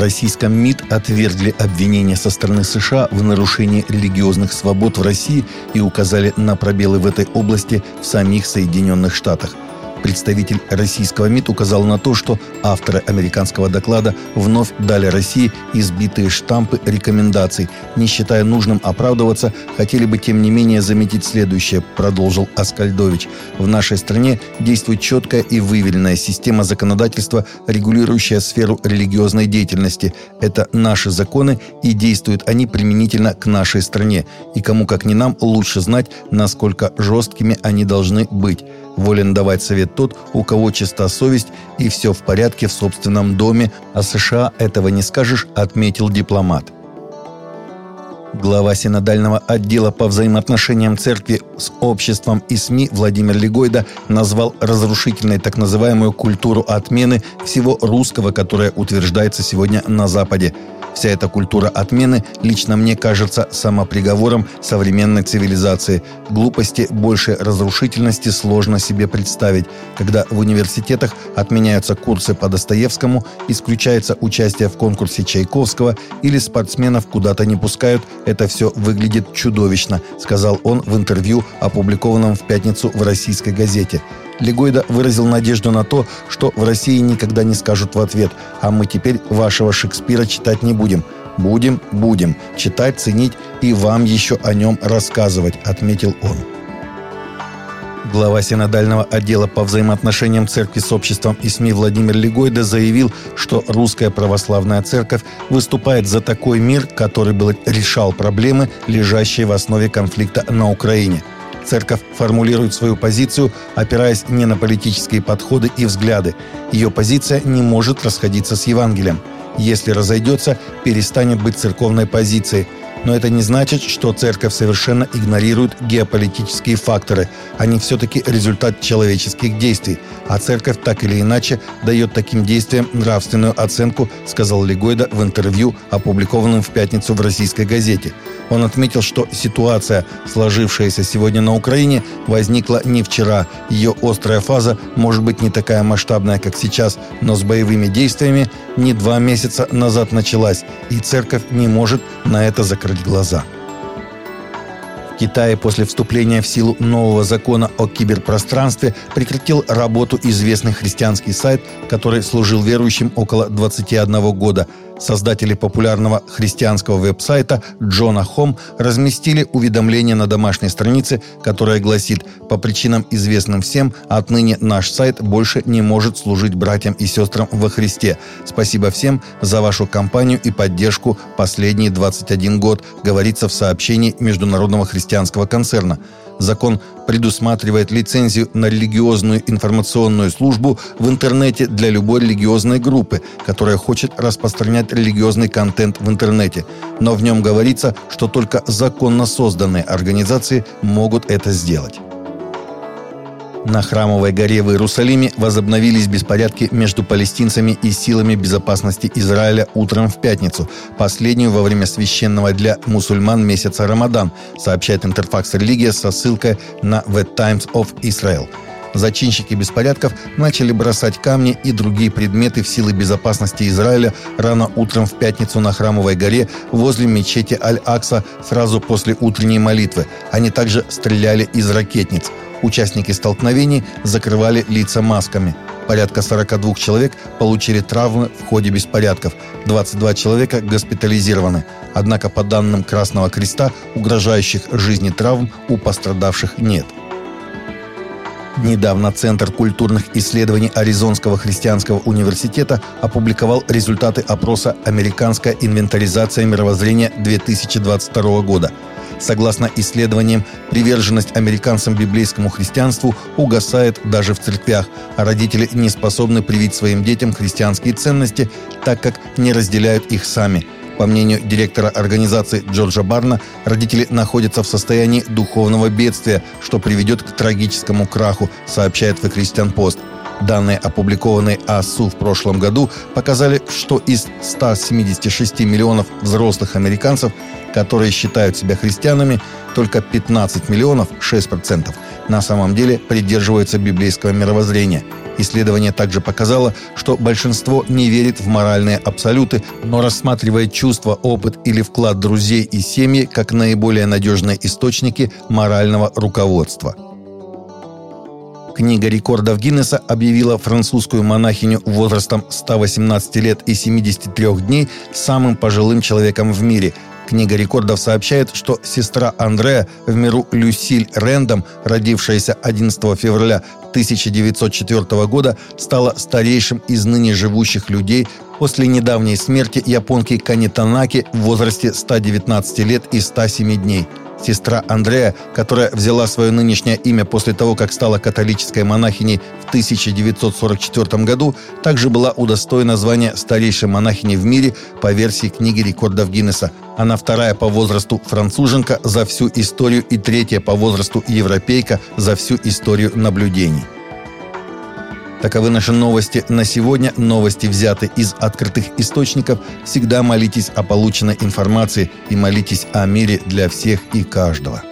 российском МИД отвергли обвинения со стороны США в нарушении религиозных свобод в России и указали на пробелы в этой области в самих Соединенных Штатах – Представитель российского МИД указал на то, что авторы американского доклада вновь дали России избитые штампы рекомендаций. Не считая нужным оправдываться, хотели бы тем не менее заметить следующее, продолжил Аскальдович. В нашей стране действует четкая и выверенная система законодательства, регулирующая сферу религиозной деятельности. Это наши законы, и действуют они применительно к нашей стране. И кому как не нам лучше знать, насколько жесткими они должны быть. Волен давать совет тот, у кого чиста совесть и все в порядке в собственном доме, а США этого не скажешь, отметил дипломат. Глава синодального отдела по взаимоотношениям церкви с обществом и СМИ Владимир Легойда назвал разрушительной так называемую культуру отмены всего русского, которая утверждается сегодня на Западе – Вся эта культура отмены лично мне кажется самоприговором современной цивилизации. Глупости больше разрушительности сложно себе представить, когда в университетах отменяются курсы по Достоевскому, исключается участие в конкурсе Чайковского или спортсменов куда-то не пускают, это все выглядит чудовищно, сказал он в интервью, опубликованном в пятницу в российской газете. Легойда выразил надежду на то, что в России никогда не скажут в ответ «А мы теперь вашего Шекспира читать не будем». «Будем, будем. Читать, ценить и вам еще о нем рассказывать», — отметил он. Глава синодального отдела по взаимоотношениям церкви с обществом и СМИ Владимир Легойда заявил, что русская православная церковь выступает за такой мир, который бы решал проблемы, лежащие в основе конфликта на Украине – Церковь формулирует свою позицию, опираясь не на политические подходы и взгляды. Ее позиция не может расходиться с Евангелием. Если разойдется, перестанет быть церковной позицией – но это не значит, что церковь совершенно игнорирует геополитические факторы. Они все-таки результат человеческих действий. А церковь так или иначе дает таким действиям нравственную оценку, сказал Легойда в интервью, опубликованном в пятницу в российской газете. Он отметил, что ситуация, сложившаяся сегодня на Украине, возникла не вчера. Ее острая фаза может быть не такая масштабная, как сейчас, но с боевыми действиями не два месяца назад началась, и церковь не может на это закрыть закрыть глаза. В Китае после вступления в силу нового закона о киберпространстве прекратил работу известный христианский сайт, который служил верующим около 21 года – Создатели популярного христианского веб-сайта Джона Хом разместили уведомление на домашней странице, которое гласит «По причинам, известным всем, отныне наш сайт больше не может служить братьям и сестрам во Христе. Спасибо всем за вашу компанию и поддержку последние 21 год», говорится в сообщении Международного христианского концерна. Закон предусматривает лицензию на религиозную информационную службу в интернете для любой религиозной группы, которая хочет распространять религиозный контент в интернете. Но в нем говорится, что только законно созданные организации могут это сделать. На Храмовой горе в Иерусалиме возобновились беспорядки между палестинцами и силами безопасности Израиля утром в пятницу, последнюю во время священного для мусульман месяца Рамадан, сообщает Интерфакс Религия со ссылкой на The Times of Israel. Зачинщики беспорядков начали бросать камни и другие предметы в силы безопасности Израиля рано утром в пятницу на Храмовой горе возле мечети Аль-Акса сразу после утренней молитвы. Они также стреляли из ракетниц. Участники столкновений закрывали лица масками. Порядка 42 человек получили травмы в ходе беспорядков. 22 человека госпитализированы. Однако, по данным Красного Креста, угрожающих жизни травм у пострадавших нет. Недавно Центр культурных исследований Аризонского христианского университета опубликовал результаты опроса «Американская инвентаризация мировоззрения 2022 года». Согласно исследованиям, приверженность американцам библейскому христианству угасает даже в церквях, а родители не способны привить своим детям христианские ценности, так как не разделяют их сами. По мнению директора организации Джорджа Барна, родители находятся в состоянии духовного бедствия, что приведет к трагическому краху, сообщает The Christian Post. Данные, опубликованные АСУ в прошлом году, показали, что из 176 миллионов взрослых американцев, которые считают себя христианами, только 15 миллионов, 6%, на самом деле придерживаются библейского мировоззрения. Исследование также показало, что большинство не верит в моральные абсолюты, но рассматривает чувства, опыт или вклад друзей и семьи как наиболее надежные источники морального руководства – Книга рекордов Гиннесса объявила французскую монахиню возрастом 118 лет и 73 дней самым пожилым человеком в мире. Книга рекордов сообщает, что сестра Андрея в миру Люсиль Рэндом, родившаяся 11 февраля 1904 года, стала старейшим из ныне живущих людей после недавней смерти японки Канитанаки в возрасте 119 лет и 107 дней – Сестра Андрея, которая взяла свое нынешнее имя после того, как стала католической монахиней в 1944 году, также была удостоена звания старейшей монахини в мире по версии книги рекордов Гиннесса. Она вторая по возрасту француженка за всю историю и третья по возрасту европейка за всю историю наблюдений. Таковы наши новости на сегодня. Новости взяты из открытых источников. Всегда молитесь о полученной информации и молитесь о мире для всех и каждого.